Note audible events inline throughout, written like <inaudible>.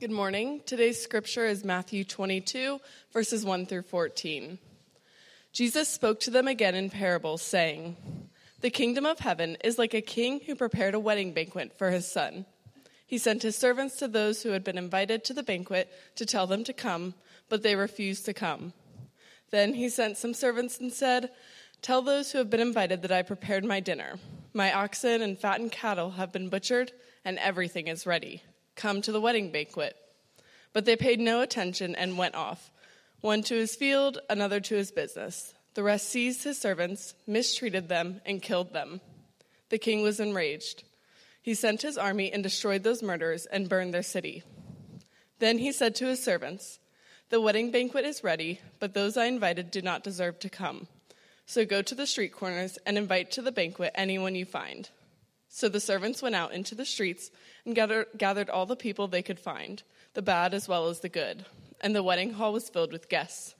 Good morning. Today's scripture is Matthew 22, verses 1 through 14. Jesus spoke to them again in parables, saying, The kingdom of heaven is like a king who prepared a wedding banquet for his son. He sent his servants to those who had been invited to the banquet to tell them to come, but they refused to come. Then he sent some servants and said, Tell those who have been invited that I prepared my dinner. My oxen and fattened cattle have been butchered, and everything is ready. Come to the wedding banquet. But they paid no attention and went off, one to his field, another to his business. The rest seized his servants, mistreated them, and killed them. The king was enraged. He sent his army and destroyed those murderers and burned their city. Then he said to his servants, The wedding banquet is ready, but those I invited do not deserve to come. So go to the street corners and invite to the banquet anyone you find. So the servants went out into the streets and gather, gathered all the people they could find, the bad as well as the good. And the wedding hall was filled with guests.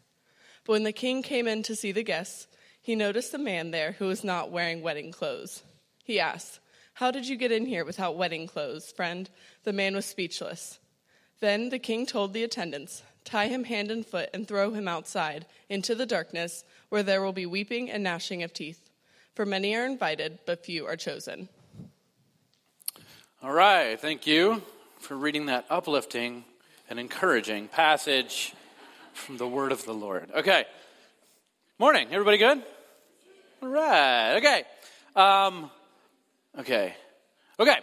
But when the king came in to see the guests, he noticed a man there who was not wearing wedding clothes. He asked, How did you get in here without wedding clothes, friend? The man was speechless. Then the king told the attendants, Tie him hand and foot and throw him outside into the darkness, where there will be weeping and gnashing of teeth. For many are invited, but few are chosen. All right, thank you for reading that uplifting and encouraging passage from the word of the Lord. Okay. Morning. Everybody good? All right. Okay. Um, okay. Okay.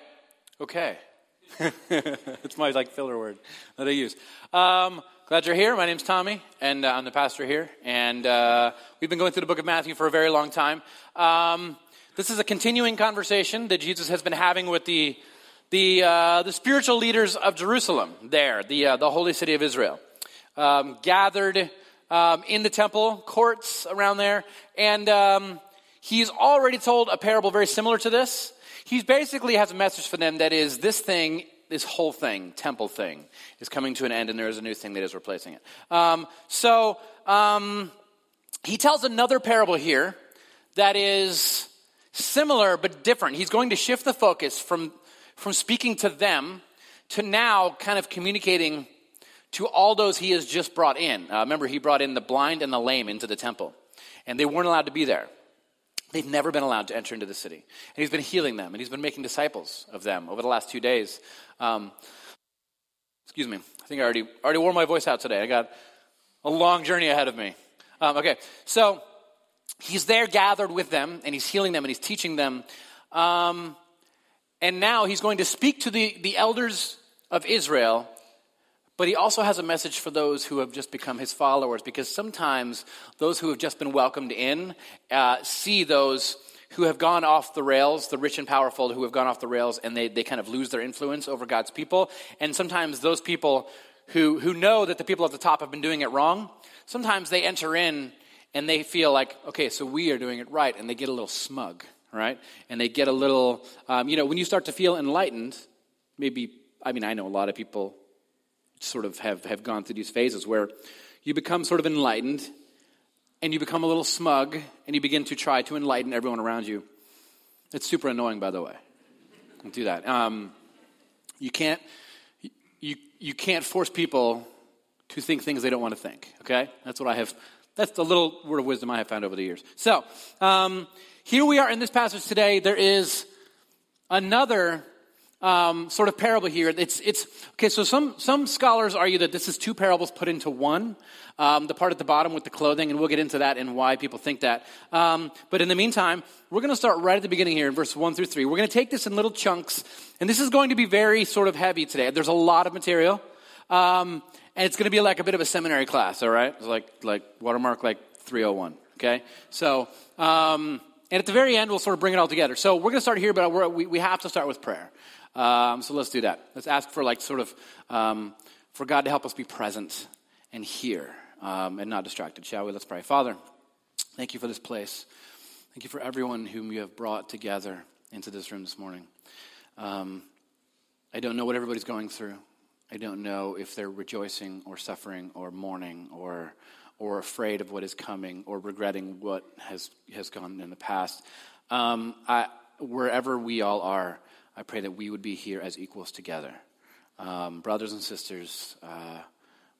Okay. <laughs> it's my like filler word that I use. Um, glad you're here. My name's Tommy, and uh, I'm the pastor here. And uh, we've been going through the book of Matthew for a very long time. Um, this is a continuing conversation that Jesus has been having with the the, uh, the spiritual leaders of Jerusalem there, the, uh, the holy city of Israel, um, gathered um, in the temple courts around there. And um, he's already told a parable very similar to this. He basically has a message for them that is this thing, this whole thing, temple thing, is coming to an end, and there is a new thing that is replacing it. Um, so um, he tells another parable here that is similar but different. He's going to shift the focus from from speaking to them to now kind of communicating to all those he has just brought in. Uh, remember, he brought in the blind and the lame into the temple, and they weren't allowed to be there. They've never been allowed to enter into the city. And he's been healing them, and he's been making disciples of them over the last two days. Um, excuse me. I think I already, already wore my voice out today. I got a long journey ahead of me. Um, okay, so he's there gathered with them, and he's healing them, and he's teaching them. Um, and now he's going to speak to the, the elders of Israel, but he also has a message for those who have just become his followers, because sometimes those who have just been welcomed in uh, see those who have gone off the rails, the rich and powerful who have gone off the rails, and they, they kind of lose their influence over God's people. And sometimes those people who, who know that the people at the top have been doing it wrong, sometimes they enter in and they feel like, okay, so we are doing it right, and they get a little smug right? And they get a little, um, you know, when you start to feel enlightened, maybe, I mean, I know a lot of people sort of have, have gone through these phases where you become sort of enlightened and you become a little smug and you begin to try to enlighten everyone around you. It's super annoying, by the way. Don't do that. Um, you can't, you, you can't force people to think things they don't want to think, okay? That's what I have, that's the little word of wisdom I have found over the years. So, um, here we are in this passage today. There is another um, sort of parable here. It's, it's okay. So some some scholars argue that this is two parables put into one. Um, the part at the bottom with the clothing, and we'll get into that and why people think that. Um, but in the meantime, we're going to start right at the beginning here in verse one through three. We're going to take this in little chunks, and this is going to be very sort of heavy today. There's a lot of material, um, and it's going to be like a bit of a seminary class. All right, it's like like watermark like 301. Okay, so. And at the very end, we'll sort of bring it all together. So we're going to start here, but we, we have to start with prayer. Um, so let's do that. Let's ask for, like, sort of, um, for God to help us be present and hear um, and not distracted, shall we? Let's pray. Father, thank you for this place. Thank you for everyone whom you have brought together into this room this morning. Um, I don't know what everybody's going through. I don't know if they're rejoicing or suffering or mourning or or afraid of what is coming or regretting what has, has gone in the past. Um, I, wherever we all are, I pray that we would be here as equals together. um, brothers and sisters uh,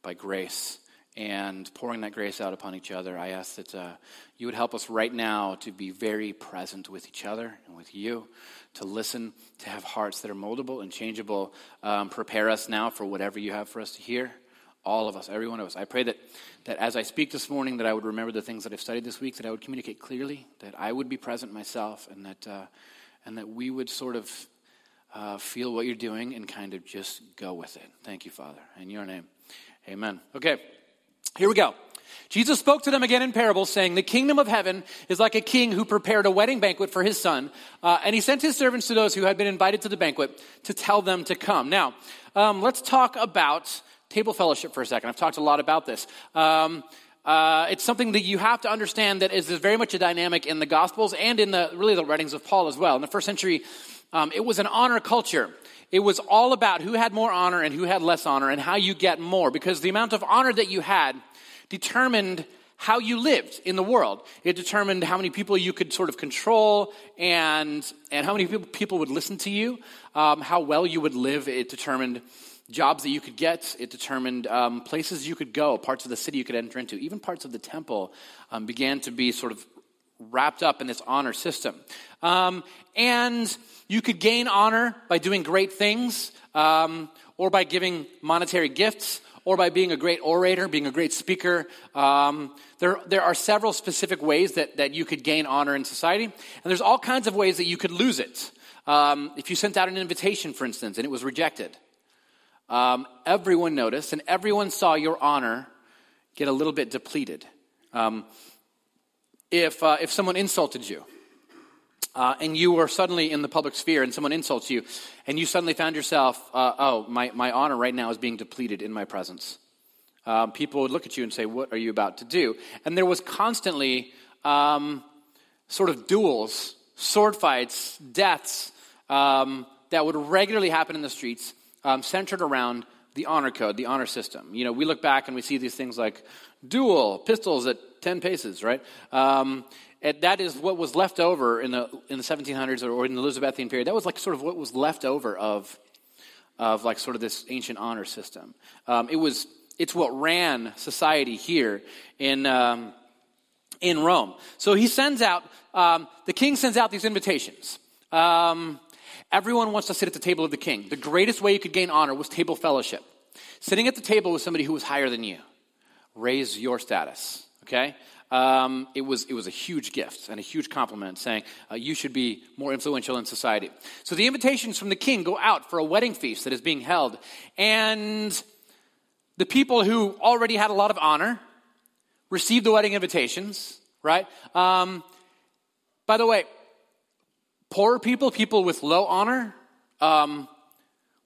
by grace and pouring that grace out upon each other. I ask that uh, you would help us right now to be very present with each other and with you, to listen, to have hearts that are moldable and changeable. Um, prepare us now for whatever you have for us to hear. All of us, every one of us. I pray that, that as I speak this morning, that I would remember the things that I've studied this week, that I would communicate clearly, that I would be present myself, and that, uh, and that we would sort of uh, feel what you're doing and kind of just go with it. Thank you, Father. In your name, amen. Okay. Here we go. Jesus spoke to them again in parables, saying, The kingdom of heaven is like a king who prepared a wedding banquet for his son. Uh, and he sent his servants to those who had been invited to the banquet to tell them to come. Now, um, let's talk about table fellowship for a second. I've talked a lot about this. Um, uh, it's something that you have to understand that is very much a dynamic in the Gospels and in the really the writings of Paul as well. In the first century, um, it was an honor culture. It was all about who had more honor and who had less honor and how you get more because the amount of honor that you had determined how you lived in the world. It determined how many people you could sort of control and, and how many people, people would listen to you, um, how well you would live. It determined jobs that you could get. It determined um, places you could go, parts of the city you could enter into. Even parts of the temple um, began to be sort of wrapped up in this honor system. Um, and you could gain honor by doing great things, um, or by giving monetary gifts, or by being a great orator, being a great speaker. Um, there, there are several specific ways that, that you could gain honor in society, and there's all kinds of ways that you could lose it. Um, if you sent out an invitation, for instance, and it was rejected, um, everyone noticed, and everyone saw your honor get a little bit depleted. Um, if, uh, if someone insulted you, uh, and you were suddenly in the public sphere and someone insults you, and you suddenly found yourself, uh, oh, my, my honor right now is being depleted in my presence. Um, people would look at you and say, What are you about to do? And there was constantly um, sort of duels, sword fights, deaths um, that would regularly happen in the streets, um, centered around the honor code, the honor system. You know, we look back and we see these things like duel, pistols at 10 paces, right? Um, that is what was left over in the, in the 1700s or in the Elizabethan period. That was like sort of what was left over of, of like sort of this ancient honor system. Um, it was, it's what ran society here in, um, in Rome. So he sends out, um, the king sends out these invitations. Um, everyone wants to sit at the table of the king. The greatest way you could gain honor was table fellowship. Sitting at the table with somebody who was higher than you. Raise your status, okay? um, it, was, it was a huge gift and a huge compliment saying, uh, You should be more influential in society. So the invitations from the king go out for a wedding feast that is being held. And the people who already had a lot of honor received the wedding invitations, right? Um, by the way, poor people, people with low honor, um,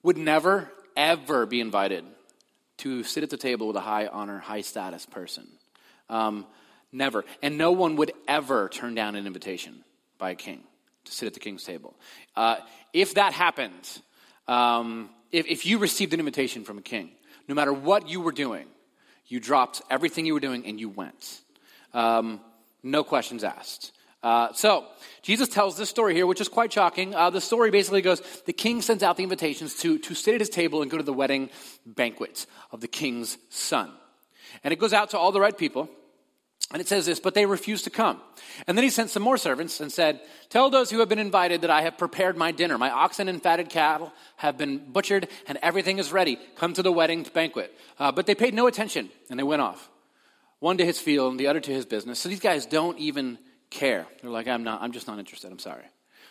would never, ever be invited to sit at the table with a high honor, high status person. Um, Never. And no one would ever turn down an invitation by a king to sit at the king's table. Uh, if that happened, um, if, if you received an invitation from a king, no matter what you were doing, you dropped everything you were doing and you went. Um, no questions asked. Uh, so, Jesus tells this story here, which is quite shocking. Uh, the story basically goes the king sends out the invitations to, to sit at his table and go to the wedding banquet of the king's son. And it goes out to all the right people. And it says this, but they refused to come. And then he sent some more servants and said, Tell those who have been invited that I have prepared my dinner. My oxen and fatted cattle have been butchered, and everything is ready. Come to the wedding banquet. Uh, but they paid no attention, and they went off. One to his field, and the other to his business. So these guys don't even care. They're like, I'm not, I'm just not interested. I'm sorry.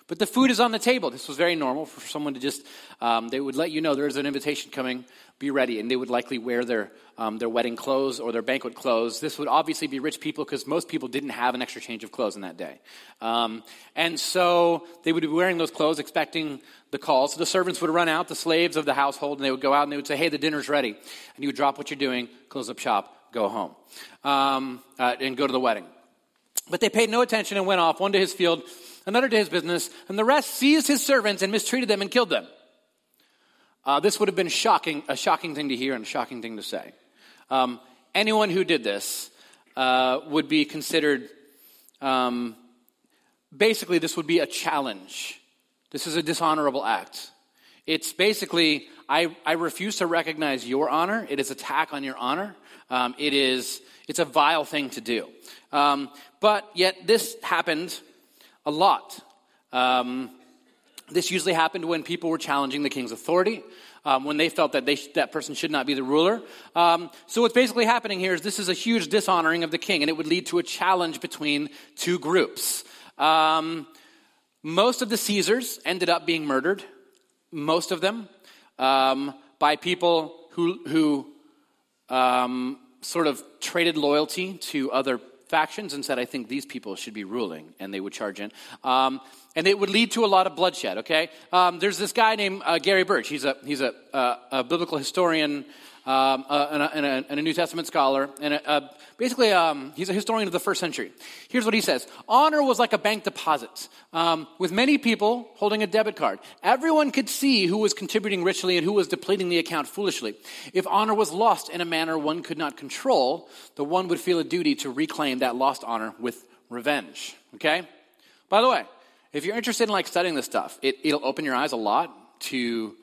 But the food is on the table. This was very normal for someone to just, um, they would let you know there's an invitation coming, be ready. And they would likely wear their, um, their wedding clothes or their banquet clothes. This would obviously be rich people because most people didn't have an extra change of clothes in that day. Um, and so they would be wearing those clothes, expecting the call. So the servants would run out, the slaves of the household, and they would go out and they would say, Hey, the dinner's ready. And you would drop what you're doing, close up shop, go home, um, uh, and go to the wedding. But they paid no attention and went off, one to his field another to his business, and the rest seized his servants and mistreated them and killed them. Uh, this would have been shocking, a shocking thing to hear and a shocking thing to say. Um, anyone who did this uh, would be considered, um, basically, this would be a challenge. This is a dishonorable act. It's basically, I, I refuse to recognize your honor. It is attack on your honor. Um, it is, it's a vile thing to do. Um, but yet this happened a lot. Um, this usually happened when people were challenging the king's authority, um, when they felt that they sh- that person should not be the ruler. Um, so what's basically happening here is this is a huge dishonoring of the king, and it would lead to a challenge between two groups. Um, most of the Caesars ended up being murdered, most of them, um, by people who, who um, sort of traded loyalty to other factions and said, I think these people should be ruling, and they would charge in. Um, and it would lead to a lot of bloodshed, okay? Um, there's this guy named uh, Gary Burge. He's a, he's a, uh, a biblical historian um, uh, and, a, and, a, and, a, New Testament scholar, and a, basically um, he's a historian of the first century. Here's what he says Honor was like a bank deposit, um, with many people holding a debit card. Everyone could see who was contributing richly and who was depleting the account foolishly. If honor was lost in a manner one could not control, the one would feel a duty to reclaim that lost honor with revenge. Okay? By the way, if you're interested in like studying this stuff, it, will open your eyes a lot to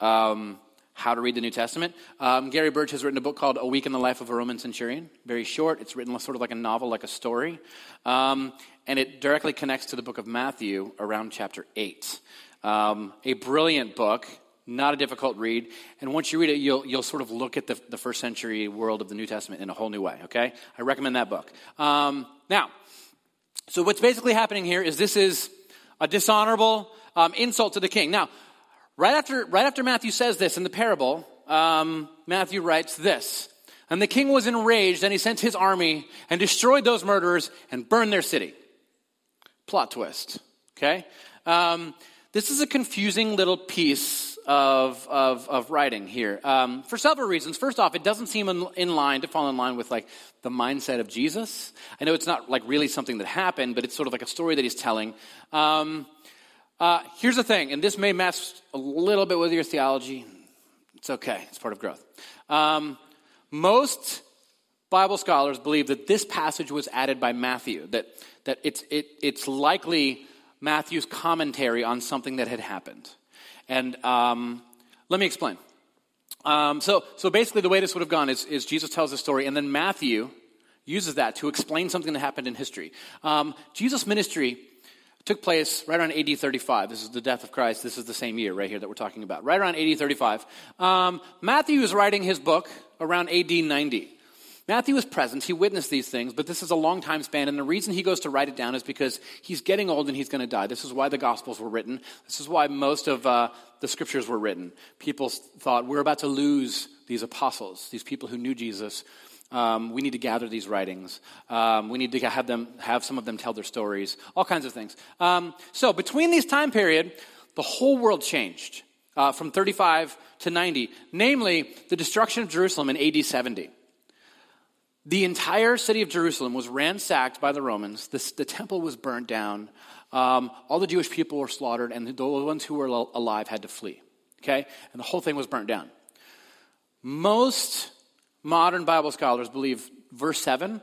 um, how to read the New Testament. Um, Gary Burge has written a book called A Week in the Life of a Roman Centurion. Very short. It's written sort of like a novel, like a story. Um, and it directly connects to the book of Matthew around chapter 8. Um, a brilliant book, not a difficult read. And once you read it, you'll, you'll sort of look at the, the first century world of the New Testament in a whole new way, okay? I recommend that book. Um, now, so what's basically happening here is this is a dishonorable um, insult to the king. Now, Right after, right after Matthew says this in the parable, um, Matthew writes this. And the king was enraged, and he sent his army and destroyed those murderers and burned their city. Plot twist. Okay? Um, this is a confusing little piece of, of, of writing here um, for several reasons. First off, it doesn't seem in, in, line to fall in line with like the mindset of Jesus. I know it's not like really something that happened, but it's sort of like a story that he's telling. Um, uh, here's the thing, and this may mess a little bit with your theology. It's okay, it's part of growth. Um, most Bible scholars believe that this passage was added by Matthew, that, that it's, it, it's likely Matthew's commentary on something that had happened. And um, let me explain. Um, so, so basically, the way this would have gone is, is Jesus tells the story, and then Matthew uses that to explain something that happened in history. Um, Jesus' ministry took place right around AD 35. This is the death of Christ. This is the same year right here that we're talking about. Right around AD 35. Um, Matthew is writing his book around AD 90. Matthew was present. He witnessed these things, but this is a long time span. And the reason he goes to write it down is because he's getting old and he's going to die. This is why the Gospels were written. This is why most of uh, the scriptures were written. People thought, we're about to lose these apostles, these people who knew Jesus. Um, we need to gather these writings. Um, we need to have them have some of them tell their stories. All kinds of things. Um, so between these time period, the whole world changed uh, from 35 to 90. Namely, the destruction of Jerusalem in AD 70. The entire city of Jerusalem was ransacked by the Romans. The, the temple was burnt down. Um, all the Jewish people were slaughtered, and the ones who were alive had to flee. Okay, and the whole thing was burnt down. Most Modern Bible scholars believe verse 7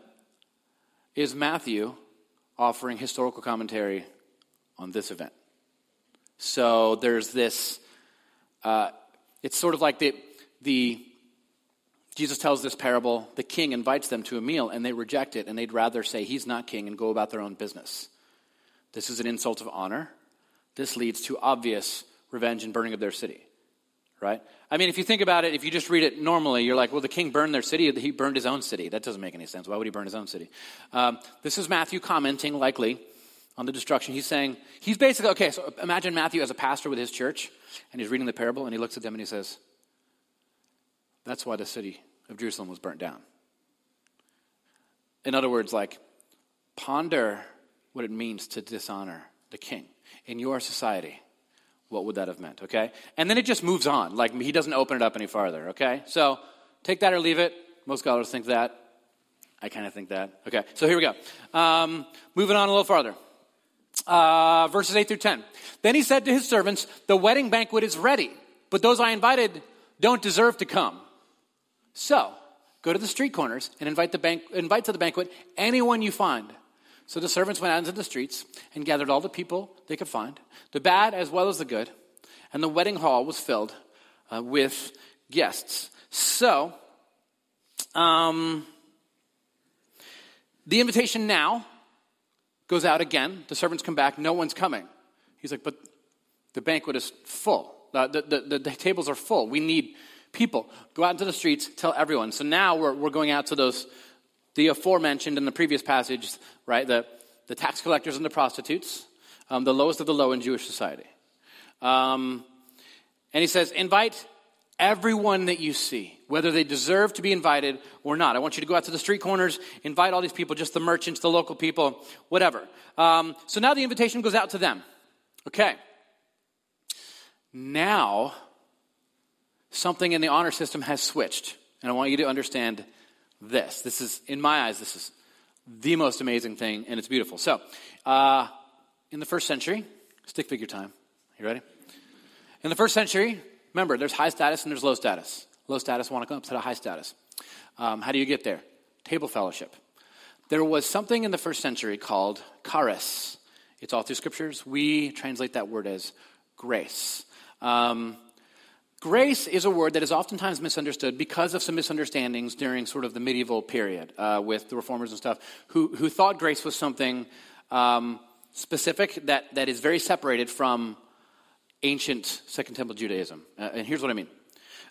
is Matthew offering historical commentary on this event. So there's this, uh, it's sort of like the, the, Jesus tells this parable, the king invites them to a meal and they reject it and they'd rather say he's not king and go about their own business. This is an insult of honor. This leads to obvious revenge and burning of their city right? I mean, if you think about it, if you just read it normally, you're like, well, the king burned their city. He burned his own city. That doesn't make any sense. Why would he burn his own city? Um, this is Matthew commenting, likely, on the destruction. He's saying, he's basically, okay, so imagine Matthew as a pastor with his church, and he's reading the parable, and he looks at them and he says, that's why the city of Jerusalem was burnt down. In other words, like, ponder what it means to dishonor the king in your society what would that have meant, okay? And then it just moves on. Like, he doesn't open it up any farther, okay? So, take that or leave it. Most scholars think that. I kind of think that. Okay, so here we go. Um, moving on a little farther. Uh, verses 8 through 10. Then he said to his servants, The wedding banquet is ready, but those I invited don't deserve to come. So, go to the street corners and invite, the bank- invite to the banquet anyone you find. So the servants went out into the streets and gathered all the people they could find, the bad as well as the good, and the wedding hall was filled uh, with guests. So, um, the invitation now goes out again. The servants come back. No one's coming. He's like, but the banquet is full. The, the, the, the, tables are full. We need people. Go out into the streets, tell everyone. So now we're, we're going out to those, the aforementioned in the previous passage, right? The, the tax collectors and the prostitutes, um, the lowest of the low in Jewish society. Um, and he says, invite everyone that you see, whether they deserve to be invited or not. I want you to go out to the street corners, invite all these people, just the merchants, the local people, whatever. Um, so now the invitation goes out to them. Okay. Now, something in the honor system has switched. And I want you to understand this. This is, in my eyes, this is the most amazing thing, and it's beautiful. So, uh, in the first century, stick figure time. You ready? In the first century, remember, there's high status and there's low status. Low status want to come up to the high status. Um, how do you get there? Table fellowship. There was something in the first century called charis. It's all through scriptures. We translate that word as grace. Um, grace is a word that is oftentimes misunderstood because of some misunderstandings during sort of the medieval period uh, with the reformers and stuff who, who thought grace was something um, specific that, that is very separated from ancient Second Temple Judaism. Uh, and here's what I mean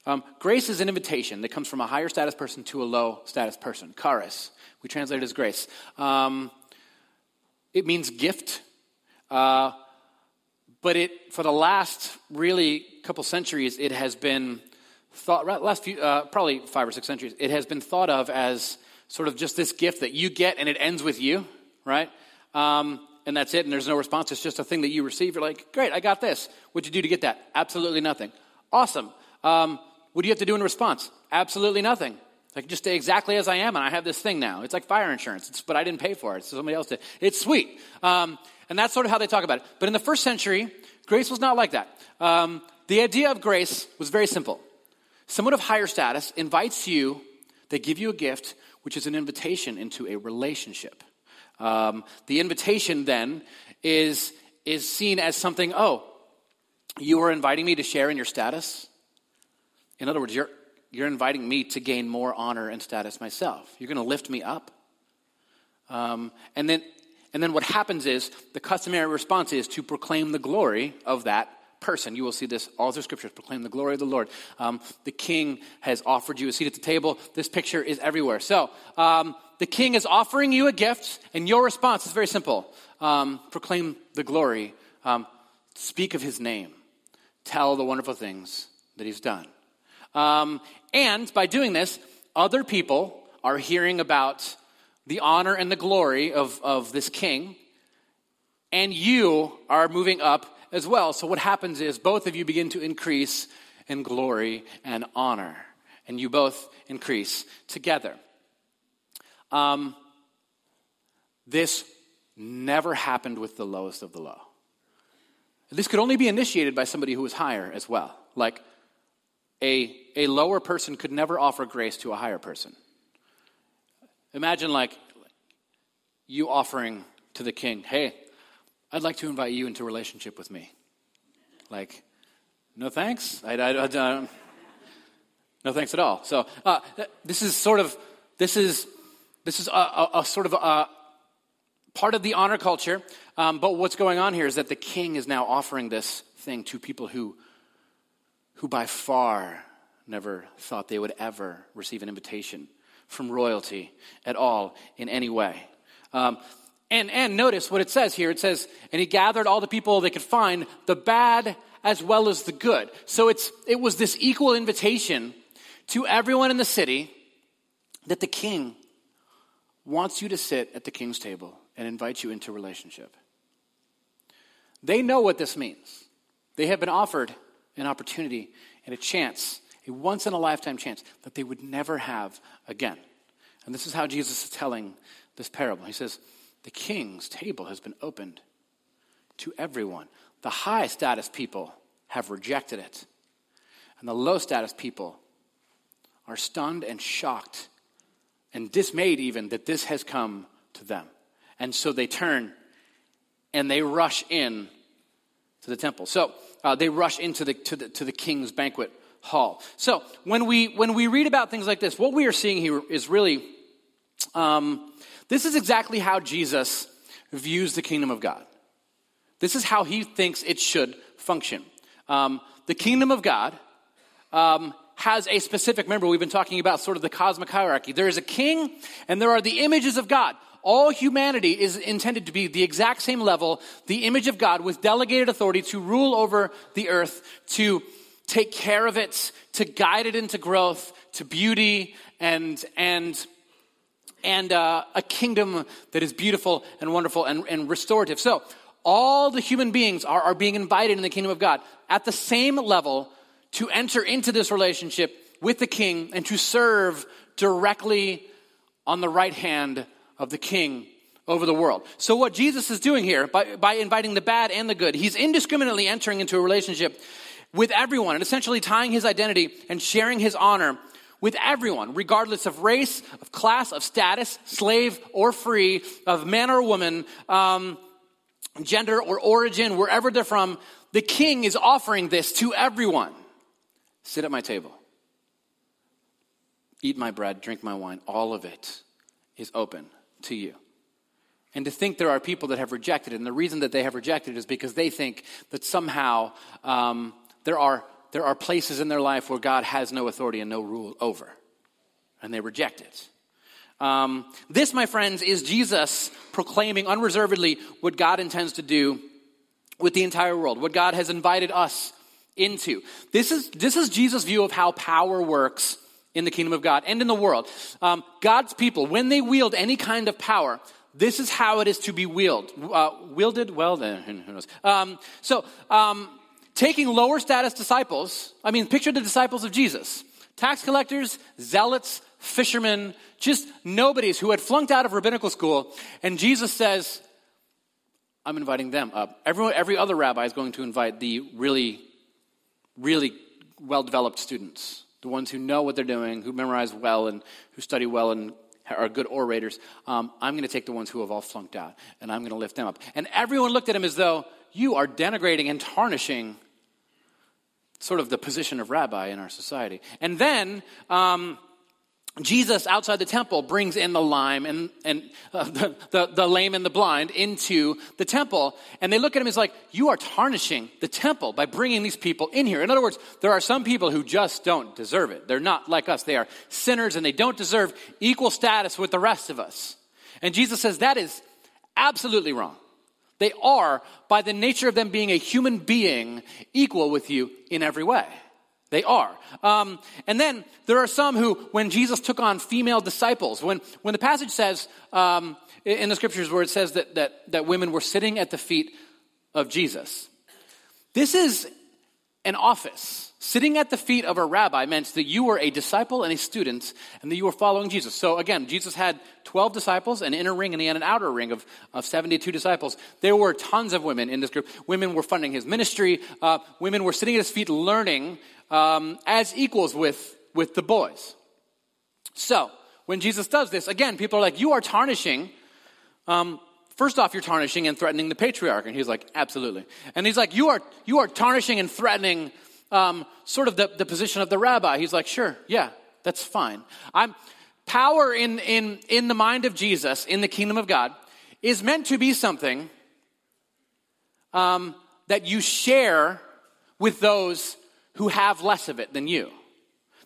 um, grace is an invitation that comes from a higher status person to a low status person. Charis. We translate it as grace. Um, it means gift. Uh, but it, for the last really couple centuries, it has been thought, last few, uh, probably five or six centuries, it has been thought of as sort of just this gift that you get and it ends with you, right? Um, and that's it, and there's no response. It's just a thing that you receive. You're like, great, I got this. What'd you do to get that? Absolutely nothing. Awesome. Um, what do you have to do in response? Absolutely nothing. I can just stay exactly as I am, and I have this thing now. It's like fire insurance, it's, but I didn't pay for it, so somebody else did. It's sweet. Um, and that's sort of how they talk about it. But in the first century, grace was not like that. Um, the idea of grace was very simple. Someone of higher status invites you, they give you a gift, which is an invitation into a relationship. Um, the invitation then is, is seen as something, oh, you are inviting me to share in your status? In other words, you're, you're inviting me to gain more honor and status myself. You're going to lift me up. Um, and, then, and then what happens is the customary response is to proclaim the glory of that person. You will see this all through scriptures. Proclaim the glory of the Lord. Um, the king has offered you a seat at the table. This picture is everywhere. So um, the king is offering you a gift, and your response is very simple um, proclaim the glory, um, speak of his name, tell the wonderful things that he's done. Um, and by doing this, other people are hearing about the honor and the glory of, of this king, and you are moving up as well. So, what happens is both of you begin to increase in glory and honor, and you both increase together. Um, this never happened with the lowest of the low. This could only be initiated by somebody who was higher as well. Like a, a lower person could never offer grace to a higher person. Imagine, like, you offering to the king, hey, I'd like to invite you into a relationship with me. Like, no thanks. I, I, I, no thanks at all. So uh, this is sort of this is this is a, a, a sort of a, part of the honor culture. Um, but what's going on here is that the king is now offering this thing to people who who by far never thought they would ever receive an invitation from royalty at all in any way. Um, and, and notice what it says here. It says, and he gathered all the people they could find, the bad as well as the good. So it's, it was this equal invitation to everyone in the city that the king wants you to sit at the king's table and invite you into relationship. They know what this means. They have been offered an opportunity and a chance, a once in a lifetime chance that they would never have again. And this is how Jesus is telling this parable. He says, The king's table has been opened to everyone. The high status people have rejected it, and the low status people are stunned and shocked and dismayed, even that this has come to them. And so they turn and they rush in to the temple. So uh, they rush into the, to, the, to the king's banquet hall. So when we when we read about things like this, what we are seeing here is really um, this is exactly how Jesus views the kingdom of God. This is how he thinks it should function. Um, the kingdom of God um, has a specific, remember, we've been talking about sort of the cosmic hierarchy. There is a king, and there are the images of God. All humanity is intended to be the exact same level, the image of God with delegated authority to rule over the earth, to take care of it, to guide it into growth, to beauty, and, and, and uh, a kingdom that is beautiful and wonderful and, and restorative. So, all the human beings are, are being invited in the kingdom of God at the same level to enter into this relationship with the king and to serve directly on the right hand of the king over the world. So, what Jesus is doing here, by, by inviting the bad and the good, he's indiscriminately entering into a relationship with everyone and essentially tying his identity and sharing his honor with everyone, regardless of race, of class, of status, slave or free, of man or woman. Um, gender or origin, wherever they're from, the king is offering this to everyone. Sit at my table. Eat my bread, drink my wine. All of it is open to you. And to think there are people that have rejected it, and the reason that they have rejected it is because they think that somehow um, there, are, there are places in their life where God has no authority and no rule over. And they reject it. Um, this, my friends, is Jesus proclaiming unreservedly what God intends to do with the entire world, what God has invited us into. This is, this is Jesus' view of how power works in the kingdom of God and in the world. Um, God's people, when they wield any kind of power, this is how it is to be wielded. Uh, wielded? Well, then, who knows? Um, so, um, taking lower status disciples, I mean, picture the disciples of Jesus tax collectors, zealots, fishermen, just nobodies who had flunked out of rabbinical school. And Jesus says, I'm inviting them up. Everyone, every other rabbi is going to invite the really, really well developed students, the ones who know what they're doing, who memorize well, and who study well, and are good orators. Um, I'm going to take the ones who have all flunked out, and I'm going to lift them up. And everyone looked at him as though you are denigrating and tarnishing sort of the position of rabbi in our society. And then, um, Jesus outside the temple brings in the lame and, and uh, <laughs> the, the, the, lame and the blind into the temple. And they look at him as like, you are tarnishing the temple by bringing these people in here. In other words, there are some people who just don't deserve it. They're not like us. They are sinners and they don't deserve equal status with the rest of us. And Jesus says that is absolutely wrong. They are, by the nature of them being a human being, equal with you in every way. They are. Um, and then there are some who, when Jesus took on female disciples, when, when the passage says um, in the scriptures where it says that, that, that women were sitting at the feet of Jesus, this is an office. Sitting at the feet of a rabbi meant that you were a disciple and a student and that you were following Jesus. So again, Jesus had 12 disciples, an inner ring, and he had an outer ring of, of 72 disciples. There were tons of women in this group. Women were funding his ministry. Uh, women were sitting at his feet learning um, as equals with, with the boys. So, when Jesus does this, again, people are like, You are tarnishing. Um, first off, you're tarnishing and threatening the patriarch. And he's like, Absolutely. And he's like, You are, you are tarnishing and threatening um, sort of the, the position of the rabbi. He's like, Sure, yeah, that's fine. I'm, power in, in, in the mind of Jesus, in the kingdom of God, is meant to be something um, that you share with those who have less of it than you.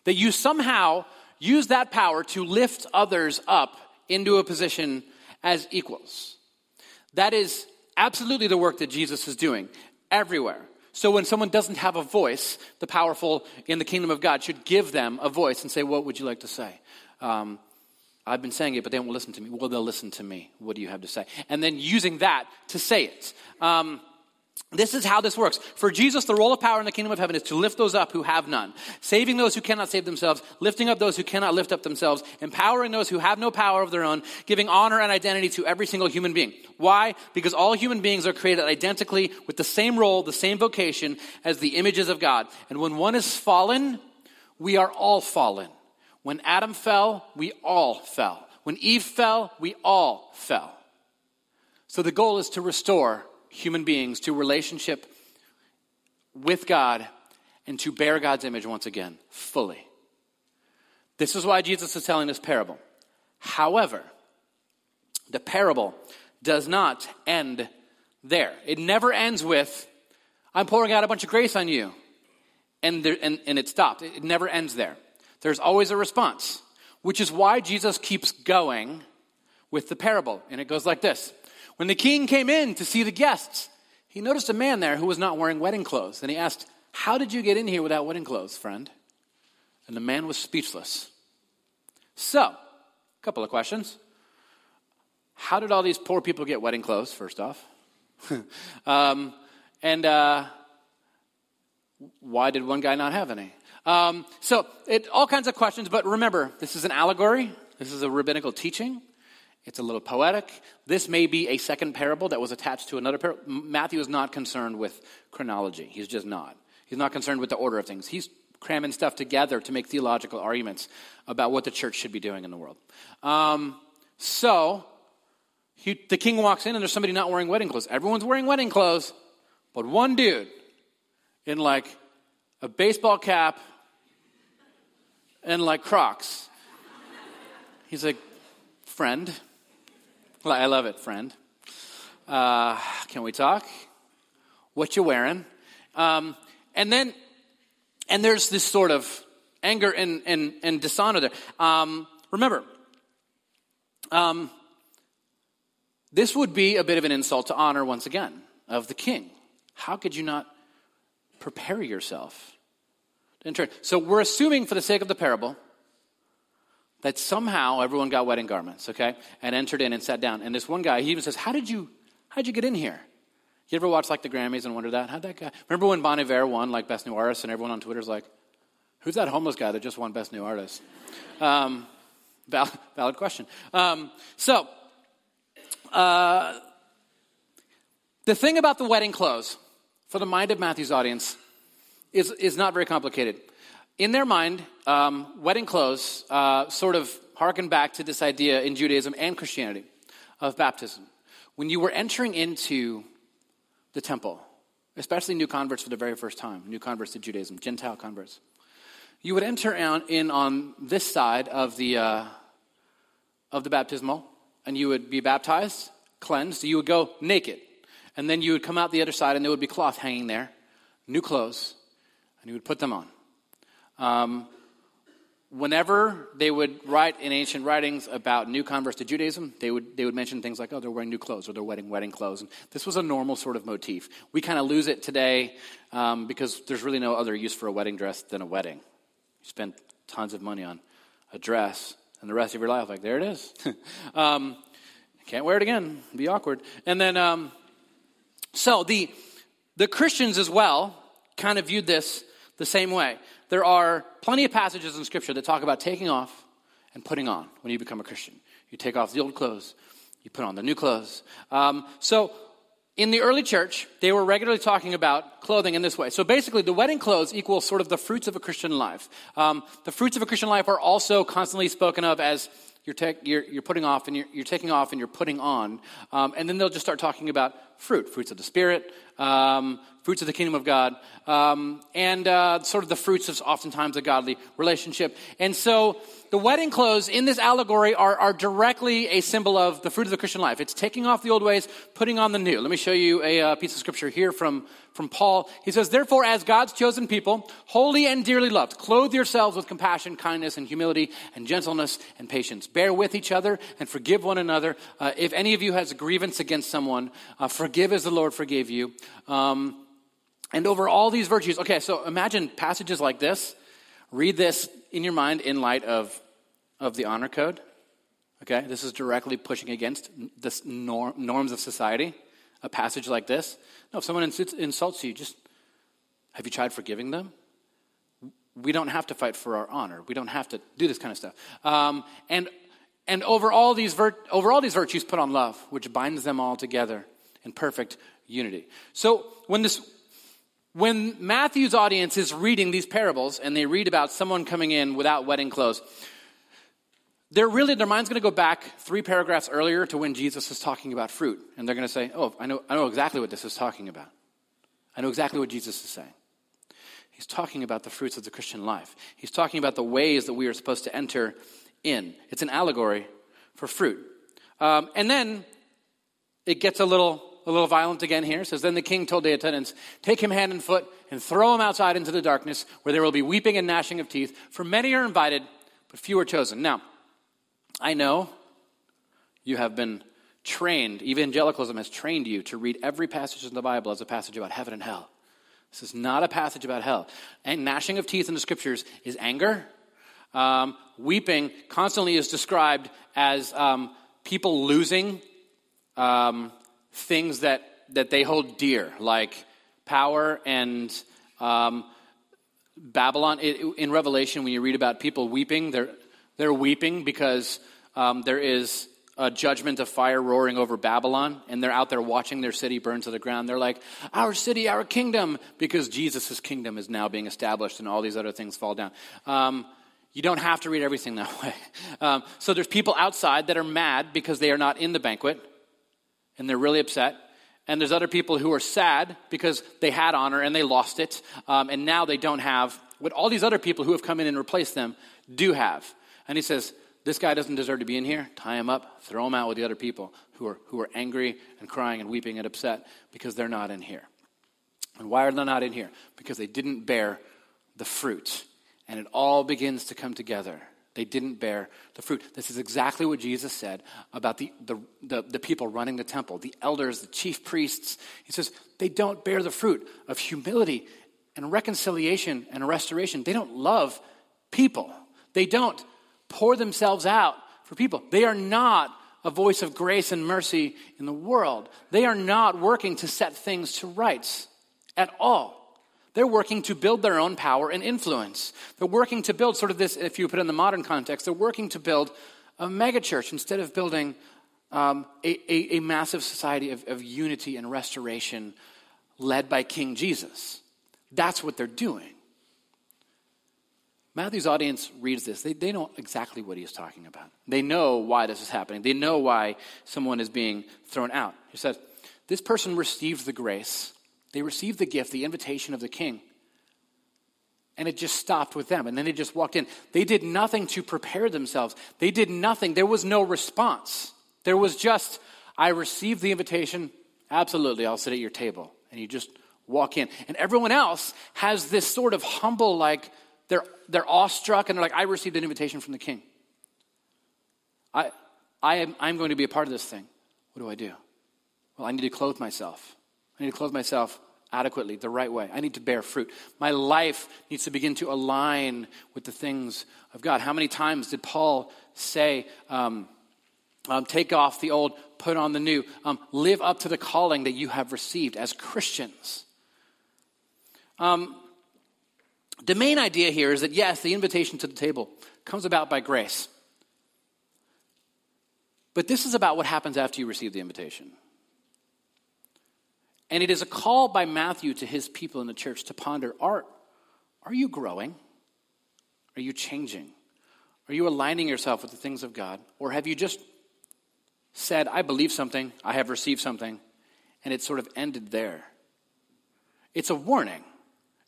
That you somehow use that power to lift others up into a position as equals. That is absolutely the work that Jesus is doing everywhere. So when someone doesn't have a voice, the powerful in the kingdom of God should give them a voice and say, What would you like to say? Um, I've been saying it, but they won't listen to me. Well, they'll listen to me. What do you have to say? And then using that to say it. Um, this is how this works. For Jesus, the role of power in the kingdom of heaven is to lift those up who have none, saving those who cannot save themselves, lifting up those who cannot lift up themselves, empowering those who have no power of their own, giving honor and identity to every single human being. Why? Because all human beings are created identically with the same role, the same vocation as the images of God. And when one is fallen, we are all fallen. When Adam fell, we all fell. When Eve fell, we all fell. So the goal is to restore human beings to relationship with God and to bear God's image once again, fully. This is why Jesus is telling this parable. However, the parable does not end there. It never ends with, I'm pouring out a bunch of grace on you. And, there, and, and it stopped. It never ends there. There's always a response, which is why Jesus keeps going with the parable. And it goes like this When the king came in to see the guests, he noticed a man there who was not wearing wedding clothes. And he asked, How did you get in here without wedding clothes, friend? And the man was speechless. So, a couple of questions. How did all these poor people get wedding clothes, first off? <laughs> um, and uh, why did one guy not have any? Um, so, it, all kinds of questions, but remember, this is an allegory, this is a rabbinical teaching. It's a little poetic. This may be a second parable that was attached to another parable. Matthew is not concerned with chronology. He's just not. He's not concerned with the order of things. He's cramming stuff together to make theological arguments about what the church should be doing in the world. Um, so, he, the king walks in and there's somebody not wearing wedding clothes. Everyone's wearing wedding clothes, but one dude in like a baseball cap and like Crocs. He's like, friend, I love it, friend. Uh, can we talk? What you wearing? Um, and then, and there's this sort of anger and, and, and dishonor there. Um, remember, um, this would be a bit of an insult to honor once again of the king. How could you not prepare yourself? So we're assuming, for the sake of the parable, that somehow everyone got wedding garments, okay, and entered in and sat down. And this one guy, he even says, "How did you, how did you get in here?" You ever watch like the Grammys and wonder that? How'd that guy? Remember when Bon Iver won like Best New Artist, and everyone on Twitter's like, "Who's that homeless guy that just won Best New Artist?" Um, valid, valid, question. Um, so, uh, the thing about the wedding clothes, for the mind of Matthew's audience, is is not very complicated in their mind, um, wedding clothes uh, sort of harken back to this idea in Judaism and Christianity of baptism. When you were entering into the temple, especially new converts for the very first time, new converts to Judaism, Gentile converts, you would enter in on this side of the, uh, of the baptismal, and you would be baptized, cleansed. You would go naked, and then you would come out the other side, and there would be cloth hanging there, new clothes, and you would put them on. Um, whenever they would write in ancient writings about new converts to Judaism, they would, they would mention things like, oh, they're wearing new clothes or they're wearing wedding clothes. And this was a normal sort of motif. We kind of lose it today um, because there's really no other use for a wedding dress than a wedding. You spend tons of money on a dress and the rest of your life, like, there it is. <laughs> um, can't wear it again. It'd be awkward. And then, um, so the, the Christians as well kind of viewed this the same way there are plenty of passages in Scripture that talk about taking off and putting on when you become a Christian. You take off the old clothes, you put on the new clothes. Um, so, in the early church, they were regularly talking about clothing in this way. So basically, the wedding clothes equal sort of the fruits of a Christian life. Um, the fruits of a Christian life are also constantly spoken of as you're, te- you're, you're, putting off and you're, you're, taking off and you're putting on. Um, and then they'll just start talking about fruit, fruits of the Spirit, um, fruits of the kingdom of God, um, and uh, sort of the fruits of oftentimes a godly relationship. And so the wedding clothes in this allegory are, are directly a symbol of the fruit of the Christian life. It's taking off the old ways, putting on the new. Let me show you a uh, piece of scripture here from, from Paul. He says, Therefore, as God's chosen people, holy and dearly loved, clothe yourselves with compassion, kindness, and humility, and gentleness and patience. Bear with each other and forgive one another. Uh, if any of you has a grievance against someone, uh, forgive as the Lord forgave you. Um, and over all these virtues, okay, so imagine passages like this. Read this in your mind in light of, of the honor code. Okay, this is directly pushing against the norm, norms of society. A passage like this. No, if someone insults you, just have you tried forgiving them? We don't have to fight for our honor. We don't have to do this kind of stuff. Um, and and over all these vir- over all these virtues, put on love, which binds them all together in perfect unity. So when this when Matthew's audience is reading these parables and they read about someone coming in without wedding clothes, they're really, their mind's going to go back three paragraphs earlier to when Jesus is talking about fruit. And they're going to say, Oh, I know, I know exactly what this is talking about. I know exactly what Jesus is saying. He's talking about the fruits of the Christian life. He's talking about the ways that we are supposed to enter in. It's an allegory for fruit. Um, and then it gets a little, a little violent again here. It says, Then the king told the attendants, Take him hand and foot and throw him outside into the darkness where there will be weeping and gnashing of teeth. For many are invited, but few are chosen. Now, I know you have been trained, evangelicalism has trained you to read every passage in the Bible as a passage about heaven and hell. This is not a passage about hell. And gnashing of teeth in the scriptures is anger. Um, weeping constantly is described as um, people losing um, things that, that they hold dear, like power and um, Babylon. It, in Revelation, when you read about people weeping, they're, they're weeping because um, there is a judgment of fire roaring over Babylon, and they're out there watching their city burn to the ground. They're like, Our city, our kingdom, because Jesus' kingdom is now being established, and all these other things fall down. Um, you don't have to read everything that <laughs> way. Um, so there's people outside that are mad because they are not in the banquet, and they're really upset. And there's other people who are sad because they had honor and they lost it, um, and now they don't have what all these other people who have come in and replaced them do have. And he says, this guy doesn't deserve to be in here. Tie him up, throw him out with the other people who are, who are angry and crying and weeping and upset because they're not in here. And why are they not in here? Because they didn't bear the fruit. And it all begins to come together. They didn't bear the fruit. This is exactly what Jesus said about the, the, the, the, people running the temple, the elders, the chief priests. He says, they don't bear the fruit of humility and reconciliation and restoration. They don't love people. They don't pour themselves out for people. They are not a voice of grace and mercy in the world. They are not working to set things to rights at all. They're working to build their own power and influence. They're working to build sort of this, if you put it in the modern context, they're working to build a megachurch instead of building um, a, a, a, massive society of, of unity and restoration led by King Jesus. That's what they're doing. Matthew's audience reads this. They, they know exactly what he's talking about. They know why this is happening. They know why someone is being thrown out. He says, This person received the grace, they received the gift, the invitation of the king. And it just stopped with them. And then they just walked in. They did nothing to prepare themselves. They did nothing. There was no response. There was just, I received the invitation. Absolutely, I'll sit at your table. And you just walk in. And everyone else has this sort of humble, like, they're, they're awestruck and they're like, I received an invitation from the king. I, I am, I'm going to be a part of this thing. What do I do? Well, I need to clothe myself. I need to clothe myself adequately, the right way. I need to bear fruit. My life needs to begin to align with the things of God. How many times did Paul say, um, um, take off the old, put on the new, um, live up to the calling that you have received as Christians? Um, the main idea here is that, yes, the invitation to the table comes about by grace. But this is about what happens after you receive the invitation. And it is a call by Matthew to his people in the church to ponder are, are you growing? Are you changing? Are you aligning yourself with the things of God? Or have you just said, I believe something, I have received something, and it sort of ended there? It's a warning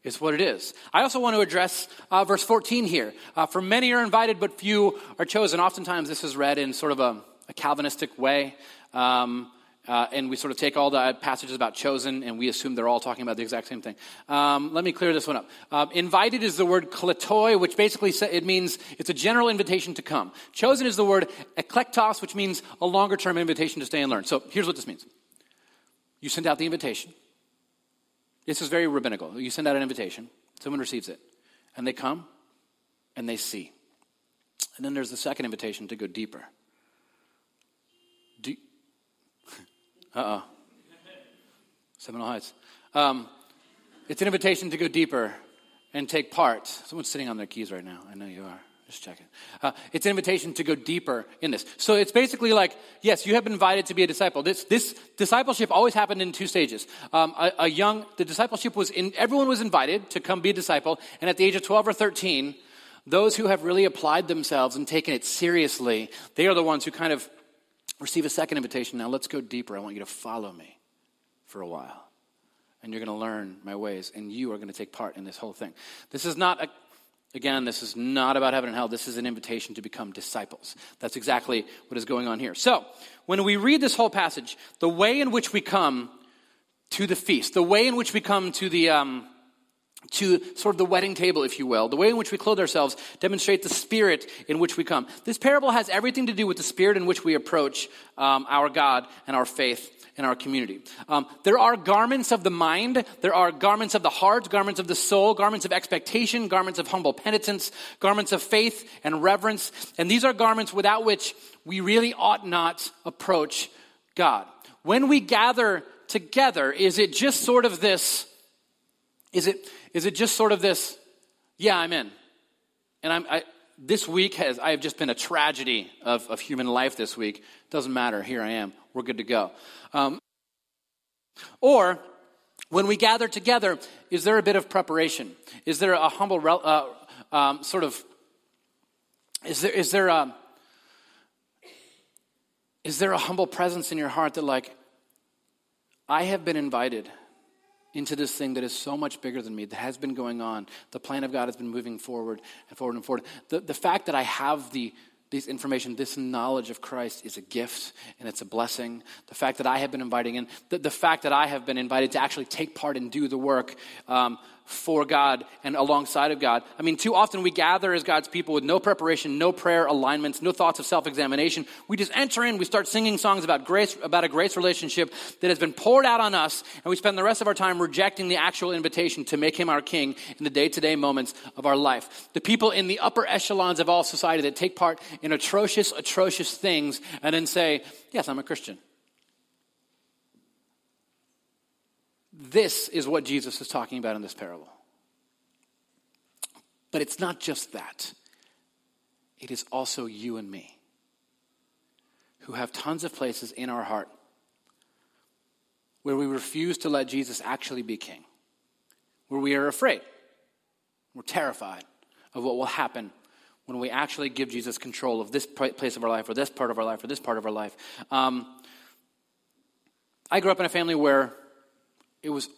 is what it is. I also want to address uh, verse 14 here. Uh, For many are invited, but few are chosen. Oftentimes, this is read in sort of a, a Calvinistic way. Um, uh, and we sort of take all the passages about chosen and we assume they're all talking about the exact same thing. Um, let me clear this one up. Uh, invited is the word kletoi, which basically sa- it means it's a general invitation to come. Chosen is the word eklektos, which means a longer term invitation to stay and learn. So here's what this means. You send out the invitation. This is very rabbinical. You send out an invitation, someone receives it, and they come and they see. And then there's the second invitation to go deeper. Do, uh oh. Seminole Heights. Um, it's an invitation to go deeper and take part. Someone's sitting on their keys right now. I know you are. Just checking. Uh, it's an invitation to go deeper in this. So it's basically like, yes, you have been invited to be a disciple. This, this discipleship always happened in two stages. Um, a, a, young, the discipleship was in, everyone was invited to come be a disciple. And at the age of 12 or 13, those who have really applied themselves and taken it seriously, they are the ones who kind of receive a second invitation. Now let's go deeper. I want you to follow me for a while. and you're going to learn my ways, and you are going to take part in this whole thing. This is not a Again, this is not about heaven and hell. This is an invitation to become disciples. That's exactly what is going on here. So, when we read this whole passage, the way in which we come to the feast, the way in which we come to the, um, to sort of the wedding table, if you will, the way in which we clothe ourselves demonstrate the spirit in which we come. This parable has everything to do with the spirit in which we approach um, our God and our faith in our community. Um, there are garments of the mind, there are garments of the heart, garments of the soul, garments of expectation, garments of humble penitence, garments of faith and reverence. And these are garments without which we really ought not approach God. When we gather together, is it just sort of this? Is it, is it just sort of this, yeah, I'm in. And I'm, I, this week has, I have just been a tragedy of, of human life this week. Doesn't matter. Here I am. We're good to go. Um, or, when we gather together, is there a bit of preparation? Is there a humble, uh, um, sort of, is there, is there a, is there a humble presence in your heart that like, I have been invited into this thing that is so much bigger than me, that has been going on. The plan of God has been moving forward and forward and forward. The, the fact that I have the, this information, this knowledge of Christ is a gift and it's a blessing. The fact that I have been inviting in, the, the fact that I have been invited to actually take part and do the work um, for God and alongside of God. I mean, too often we gather as God's people with no preparation, no prayer alignments, no thoughts of self-examination. We just enter in, we start singing songs about grace, about a grace relationship that has been poured out on us, and we spend the rest of our time rejecting the actual invitation to make him our king in the day-to-day moments of our life. The people in the upper echelons of all society that take part in atrocious, atrocious things and then say, yes, I'm a Christian. This is what Jesus is talking about in this parable. But it's not just that, it is also you and me who have tons of places in our heart where we refuse to let Jesus actually be king, where we are afraid, we're terrified of what will happen when we actually give Jesus control of this place of our life, or this part of our life, or this part of our life. Um, I grew up in a family where it was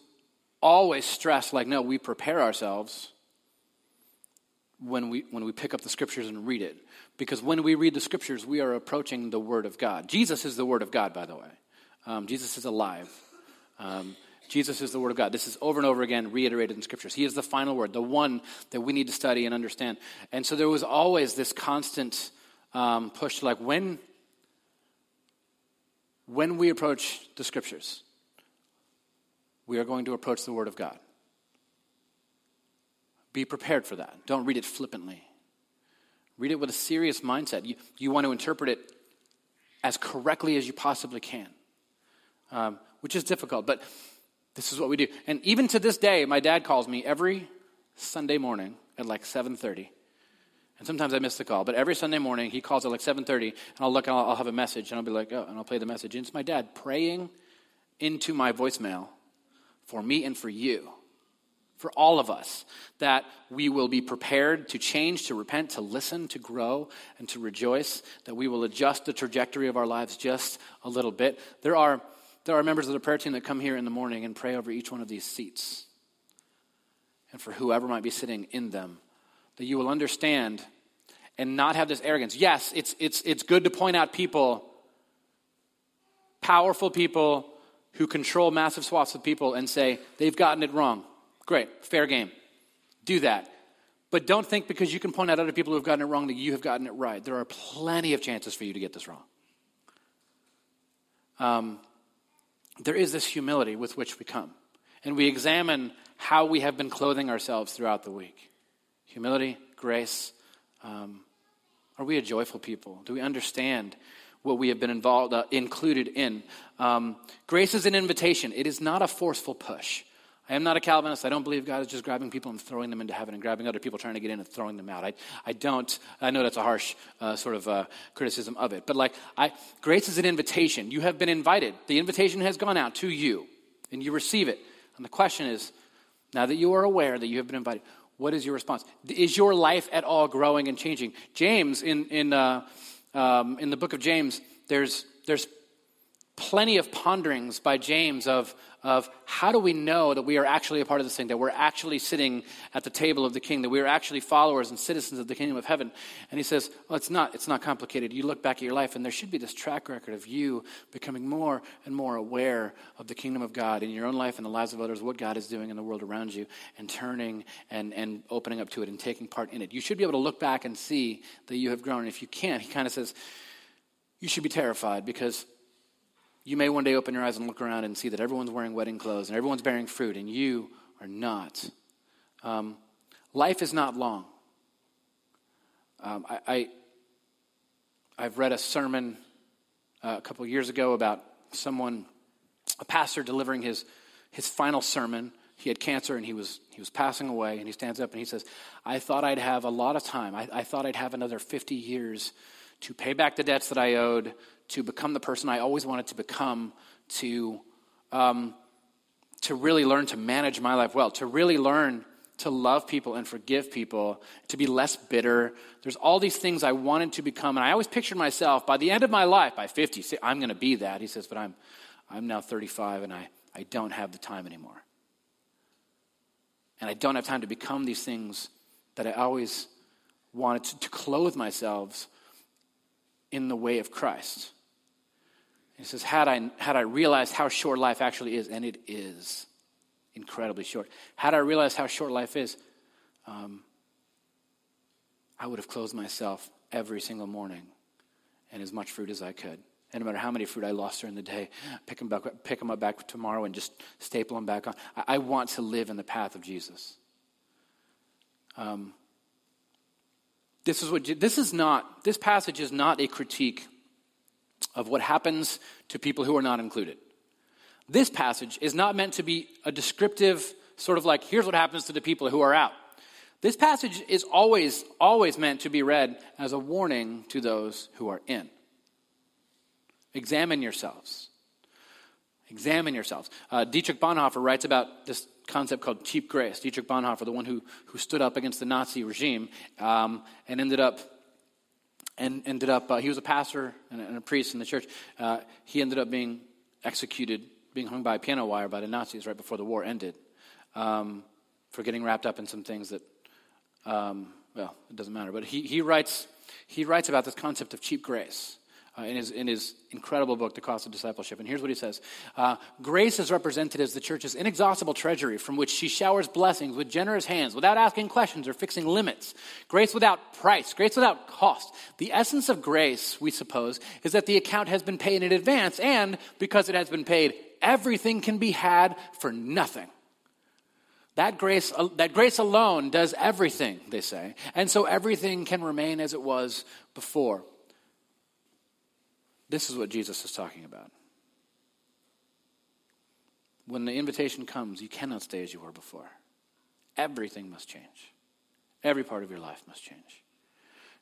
always stressed like, no, we prepare ourselves when we, when we pick up the scriptures and read it. Because when we read the scriptures, we are approaching the Word of God. Jesus is the Word of God, by the way. Um, Jesus is alive. Um, Jesus is the Word of God. This is over and over again reiterated in scriptures. He is the final word, the one that we need to study and understand. And so there was always this constant um, push like, when, when we approach the scriptures, we are going to approach the Word of God. Be prepared for that. Don't read it flippantly. Read it with a serious mindset. You, you want to interpret it as correctly as you possibly can, um, which is difficult, but this is what we do. And even to this day, my dad calls me every Sunday morning at like 7.30. And sometimes I miss the call, but every Sunday morning he calls at like 7.30, and I'll look and I'll, I'll have a message, and I'll be like, oh, and I'll play the message. And it's my dad praying into my voicemail for me and for you, for all of us, that we will be prepared to change, to repent, to listen, to grow, and to rejoice, that we will adjust the trajectory of our lives just a little bit. There are, there are members of the prayer team that come here in the morning and pray over each one of these seats. And for whoever might be sitting in them, that you will understand and not have this arrogance. Yes, it's, it's, it's good to point out people, powerful people who control massive swaths of people and say, they've gotten it wrong. Great, fair game. Do that. But don't think because you can point out other people who have gotten it wrong that you have gotten it right. There are plenty of chances for you to get this wrong. Um, there is this humility with which we come, and we examine how we have been clothing ourselves throughout the week. Humility, grace. Um, are we a joyful people? Do we understand what we have been involved, uh, included in. Um, grace is an invitation. It is not a forceful push. I am not a Calvinist. I don't believe God is just grabbing people and throwing them into heaven and grabbing other people trying to get in and throwing them out. I, I don't. I know that's a harsh uh, sort of uh, criticism of it. But like, I, grace is an invitation. You have been invited. The invitation has gone out to you, and you receive it. And the question is, now that you are aware that you have been invited, what is your response? Is your life at all growing and changing? James in in uh, um, in the book of James, there's, there's plenty of ponderings by James of, of how do we know that we are actually a part of this thing, that we're actually sitting at the table of the king, that we are actually followers and citizens of the kingdom of heaven. And he says, well, it's not, it's not complicated. You look back at your life, and there should be this track record of you becoming more and more aware of the kingdom of God in your own life and the lives of others, what God is doing in the world around you, and turning and, and opening up to it and taking part in it. You should be able to look back and see that you have grown. And if you can't, he kind of says, you should be terrified because you may one day open your eyes and look around and see that everyone's wearing wedding clothes and everyone's bearing fruit, and you are not. Um, life is not long. Um, I, I, have read a sermon uh, a couple years ago about someone, a pastor, delivering his, his final sermon. He had cancer and he was, he was passing away, and he stands up and he says, I thought I'd have a lot of time. I, I thought I'd have another 50 years to pay back the debts that I owed, to become the person I always wanted to become, to, um, to really learn to manage my life well, to really learn to love people and forgive people, to be less bitter. There's all these things I wanted to become. And I always pictured myself by the end of my life, by 50, say, I'm going to be that. He says, but I'm, I'm now 35 and I, I don't have the time anymore. And I don't have time to become these things that I always wanted to, to clothe myself in the way of Christ. He says, had I, had I realized how short life actually is, and it is incredibly short, had I realized how short life is, um, I would have clothed myself every single morning and as much fruit as I could. And no matter how many fruit I lost during the day, pick them, back, pick them up back tomorrow and just staple them back on. I, I want to live in the path of Jesus. Um, this is what this is not. This passage is not a critique of what happens to people who are not included. This passage is not meant to be a descriptive sort of like here's what happens to the people who are out. This passage is always always meant to be read as a warning to those who are in. Examine yourselves. Examine yourselves. Uh, Dietrich Bonhoeffer writes about this concept called cheap grace. Dietrich Bonhoeffer, the one who, who stood up against the Nazi regime um, and ended up, and ended up uh, he was a pastor and a, priest in the church. Uh, he ended up being executed, being hung by a piano wire by the Nazis right before the war ended um, for getting wrapped up in some things that, um, well, it doesn't matter. But he, he, writes, he writes about this concept of cheap grace uh, in, his, in his incredible book, The Cost of Discipleship. And here's what he says uh, Grace is represented as the church's inexhaustible treasury from which she showers blessings with generous hands without asking questions or fixing limits. Grace without price, grace without cost. The essence of grace, we suppose, is that the account has been paid in advance, and because it has been paid, everything can be had for nothing. That grace, uh, that grace alone does everything, they say. And so everything can remain as it was before. This is what Jesus is talking about. When the invitation comes, you cannot stay as you were before. Everything must change. Every part of your life must change.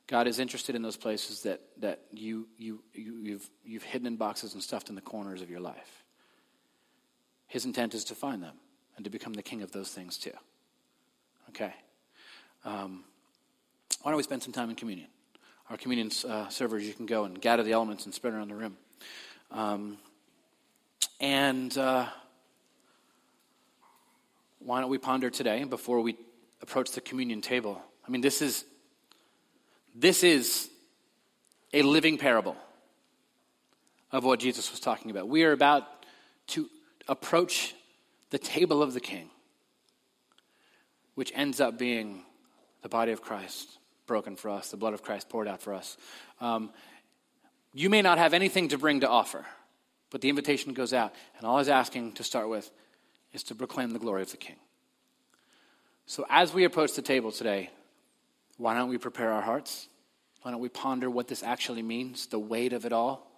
God is interested in those places that, that you, you, you, you've, you've hidden in boxes and stuffed in the corners of your life. His intent is to find them and to become the king of those things too. Okay? Um, why don't we spend some time in communion? Our communion uh, servers, you can go and gather the elements and spread around the room. Um, and uh, why don't we ponder today before we approach the communion table? I mean, this is this is a living parable of what Jesus was talking about. We are about to approach the table of the King, which ends up being the body of Christ broken for us, the blood of Christ poured out for us. Um, you may not have anything to bring to offer, but the invitation goes out. And all was asking to start with is to proclaim the glory of the King. So as we approach the table today, why don't we prepare our hearts? Why don't we ponder what this actually means, the weight of it all?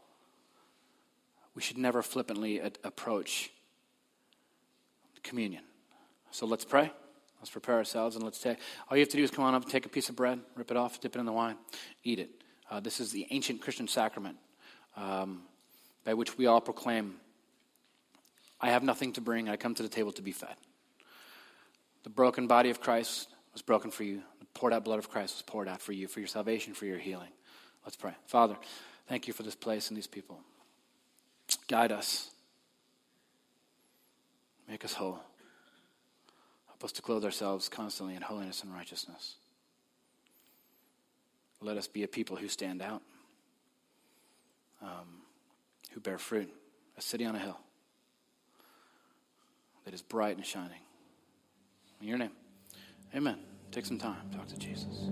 We should never flippantly approach communion. So let's pray. Let's prepare ourselves and let's take. All you have to do is come on up, take a piece of bread, rip it off, dip it in the wine, eat it. Uh, this is the ancient Christian sacrament um, by which we all proclaim, I have nothing to bring, I come to the table to be fed. The broken body of Christ was broken for you, the poured out blood of Christ was poured out for you, for your salvation, for your healing. Let's pray. Father, thank you for this place and these people. Guide us. Make us whole. Us to clothe ourselves constantly in holiness and righteousness. Let us be a people who stand out, um, who bear fruit, a city on a hill that is bright and shining. In your name, amen. Take some time, talk to Jesus.